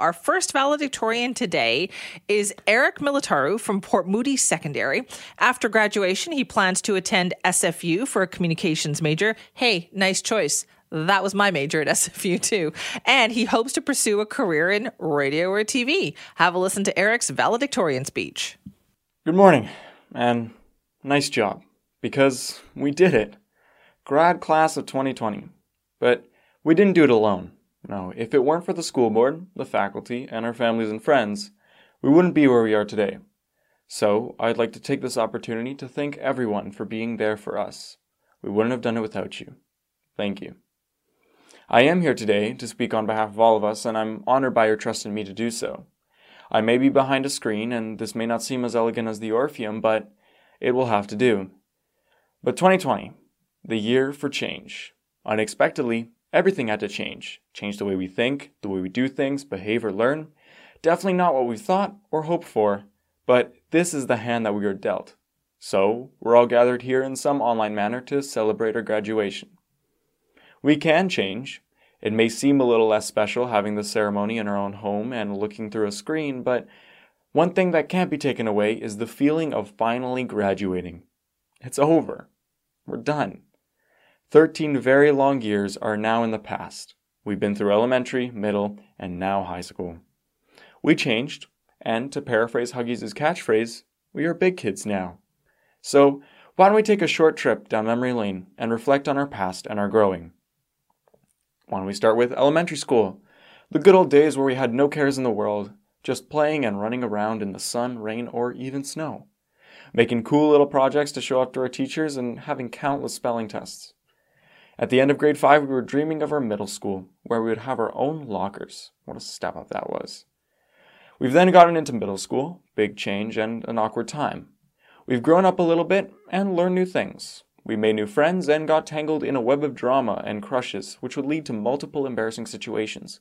Our first valedictorian today is Eric Militaru from Port Moody Secondary. After graduation, he plans to attend SFU for a communications major. Hey, nice choice. That was my major at SFU too. And he hopes to pursue a career in radio or TV. Have a listen to Eric's valedictorian speech. Good morning, and nice job, because we did it. Grad class of 2020. But we didn't do it alone. No, if it weren't for the school board, the faculty, and our families and friends, we wouldn't be where we are today. So, I'd like to take this opportunity to thank everyone for being there for us. We wouldn't have done it without you. Thank you. I am here today to speak on behalf of all of us, and I'm honored by your trust in me to do so. I may be behind a screen, and this may not seem as elegant as the Orpheum, but it will have to do. But 2020, the year for change. Unexpectedly, everything had to change. Change the way we think, the way we do things, behave, or learn. Definitely not what we thought or hoped for, but this is the hand that we are dealt. So, we're all gathered here in some online manner to celebrate our graduation. We can change. It may seem a little less special having the ceremony in our own home and looking through a screen, but one thing that can't be taken away is the feeling of finally graduating. It's over. We're done. 13 very long years are now in the past. We've been through elementary, middle, and now high school. We changed, and to paraphrase Huggies' catchphrase, we are big kids now. So, why don't we take a short trip down memory lane and reflect on our past and our growing? Why don't we start with elementary school? The good old days where we had no cares in the world, just playing and running around in the sun, rain, or even snow. Making cool little projects to show off to our teachers and having countless spelling tests. At the end of grade 5, we were dreaming of our middle school, where we would have our own lockers. What a step up that was. We've then gotten into middle school, big change and an awkward time. We've grown up a little bit and learned new things. We made new friends and got tangled in a web of drama and crushes, which would lead to multiple embarrassing situations.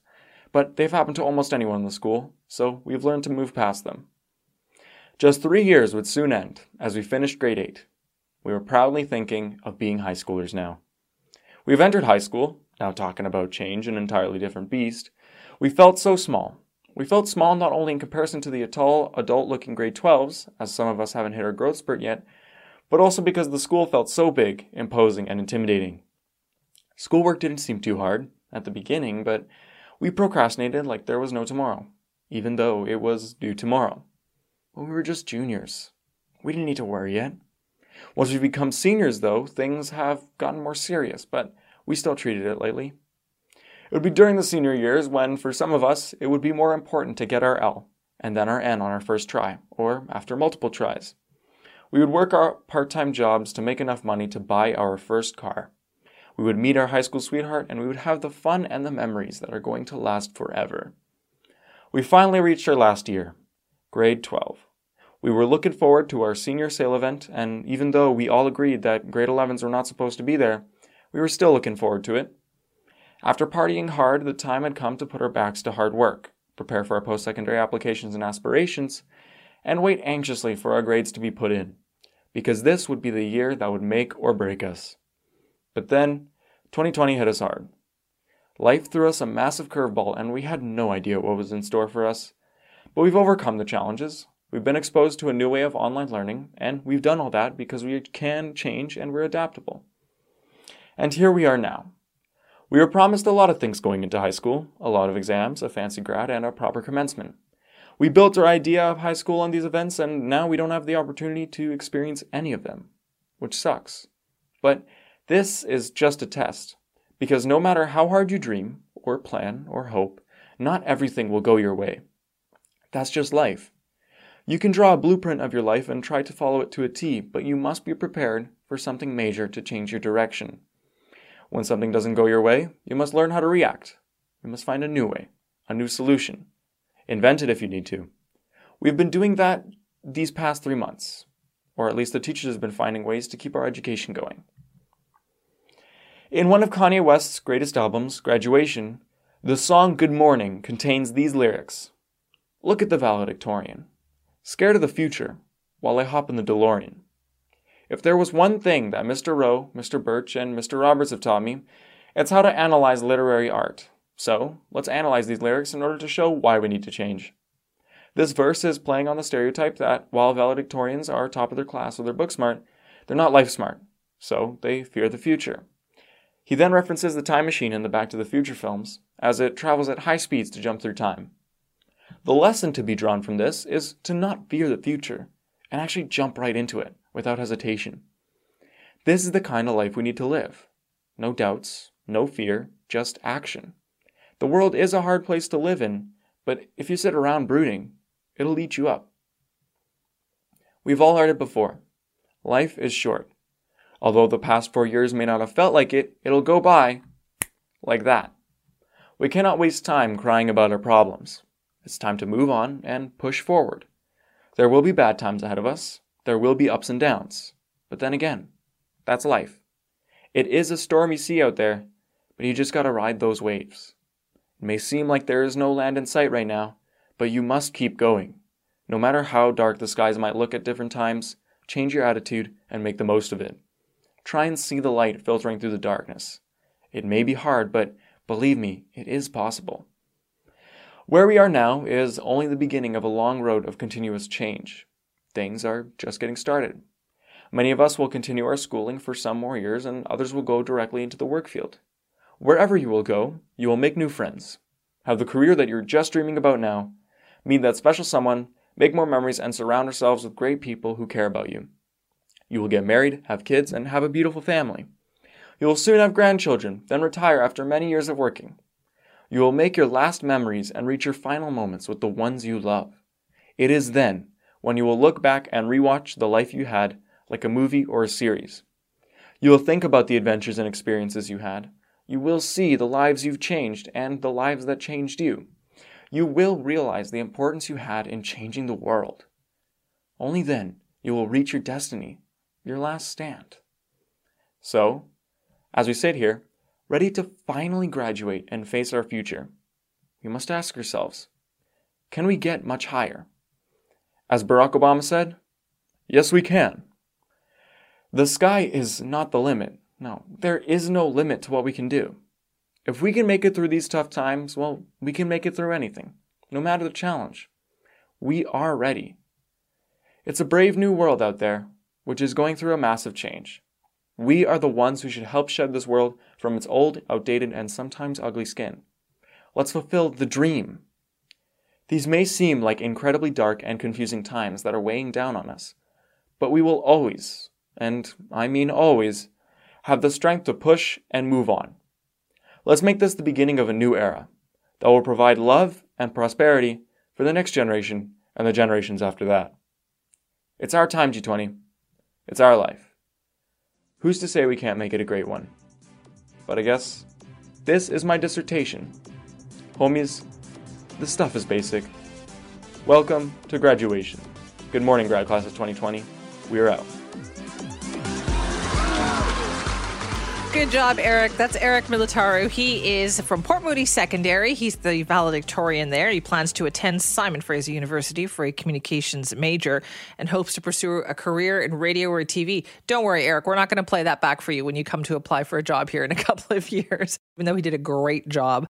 But they've happened to almost anyone in the school, so we've learned to move past them. Just three years would soon end as we finished grade 8. We were proudly thinking of being high schoolers now. We've entered high school, now talking about change, an entirely different beast. We felt so small. We felt small not only in comparison to the tall, adult looking grade 12s, as some of us haven't hit our growth spurt yet, but also because the school felt so big, imposing, and intimidating. Schoolwork didn't seem too hard at the beginning, but we procrastinated like there was no tomorrow, even though it was due tomorrow. But we were just juniors. We didn't need to worry yet. Once we become seniors, though, things have gotten more serious, but we still treated it lightly. It would be during the senior years when, for some of us, it would be more important to get our L and then our N on our first try, or after multiple tries. We would work our part time jobs to make enough money to buy our first car. We would meet our high school sweetheart and we would have the fun and the memories that are going to last forever. We finally reached our last year, grade 12. We were looking forward to our senior sale event, and even though we all agreed that grade 11s were not supposed to be there, we were still looking forward to it. After partying hard, the time had come to put our backs to hard work, prepare for our post secondary applications and aspirations, and wait anxiously for our grades to be put in, because this would be the year that would make or break us. But then, 2020 hit us hard. Life threw us a massive curveball, and we had no idea what was in store for us. But we've overcome the challenges. We've been exposed to a new way of online learning, and we've done all that because we can change and we're adaptable. And here we are now. We were promised a lot of things going into high school a lot of exams, a fancy grad, and a proper commencement. We built our idea of high school on these events, and now we don't have the opportunity to experience any of them, which sucks. But this is just a test, because no matter how hard you dream, or plan, or hope, not everything will go your way. That's just life. You can draw a blueprint of your life and try to follow it to a T, but you must be prepared for something major to change your direction. When something doesn't go your way, you must learn how to react. You must find a new way, a new solution. Invent it if you need to. We've been doing that these past three months, or at least the teachers have been finding ways to keep our education going. In one of Kanye West's greatest albums, Graduation, the song Good Morning contains these lyrics Look at the valedictorian, scared of the future, while I hop in the DeLorean. If there was one thing that Mr. Rowe, Mr. Birch, and Mr. Roberts have taught me, it's how to analyze literary art So, let's analyze these lyrics in order to show why we need to change. This verse is playing on the stereotype that while valedictorians are top of their class or they're book smart, they're not life smart, so they fear the future. He then references the time machine in the Back to the Future films, as it travels at high speeds to jump through time. The lesson to be drawn from this is to not fear the future, and actually jump right into it without hesitation. This is the kind of life we need to live. No doubts, no fear, just action. The world is a hard place to live in, but if you sit around brooding, it'll eat you up. We've all heard it before. Life is short. Although the past four years may not have felt like it, it'll go by like that. We cannot waste time crying about our problems. It's time to move on and push forward. There will be bad times ahead of us. There will be ups and downs. But then again, that's life. It is a stormy sea out there, but you just gotta ride those waves. It may seem like there is no land in sight right now, but you must keep going. No matter how dark the skies might look at different times, change your attitude and make the most of it. Try and see the light filtering through the darkness. It may be hard, but believe me, it is possible. Where we are now is only the beginning of a long road of continuous change. Things are just getting started. Many of us will continue our schooling for some more years, and others will go directly into the work field. Wherever you will go, you will make new friends, have the career that you're just dreaming about now, meet that special someone, make more memories, and surround yourselves with great people who care about you. You will get married, have kids, and have a beautiful family. You will soon have grandchildren, then retire after many years of working. You will make your last memories and reach your final moments with the ones you love. It is then when you will look back and rewatch the life you had like a movie or a series. You will think about the adventures and experiences you had, you will see the lives you've changed and the lives that changed you. You will realize the importance you had in changing the world. Only then you will reach your destiny, your last stand. So, as we sit here, ready to finally graduate and face our future, we must ask ourselves can we get much higher? As Barack Obama said, yes, we can. The sky is not the limit, no, there is no limit to what we can do. If we can make it through these tough times, well, we can make it through anything, no matter the challenge. We are ready. It's a brave new world out there, which is going through a massive change. We are the ones who should help shed this world from its old, outdated, and sometimes ugly skin. Let's fulfill the dream. These may seem like incredibly dark and confusing times that are weighing down on us, but we will always, and I mean always, have the strength to push and move on. Let's make this the beginning of a new era that will provide love and prosperity for the next generation and the generations after that. It's our time, G20. It's our life. Who's to say we can't make it a great one? But I guess this is my dissertation. Homies, the stuff is basic. Welcome to graduation. Good morning, grad class of 2020. We are out. Good job, Eric. That's Eric Militaru. He is from Port Moody Secondary. He's the valedictorian there. He plans to attend Simon Fraser University for a communications major and hopes to pursue a career in radio or TV. Don't worry, Eric. We're not going to play that back for you when you come to apply for a job here in a couple of years, even though he did a great job.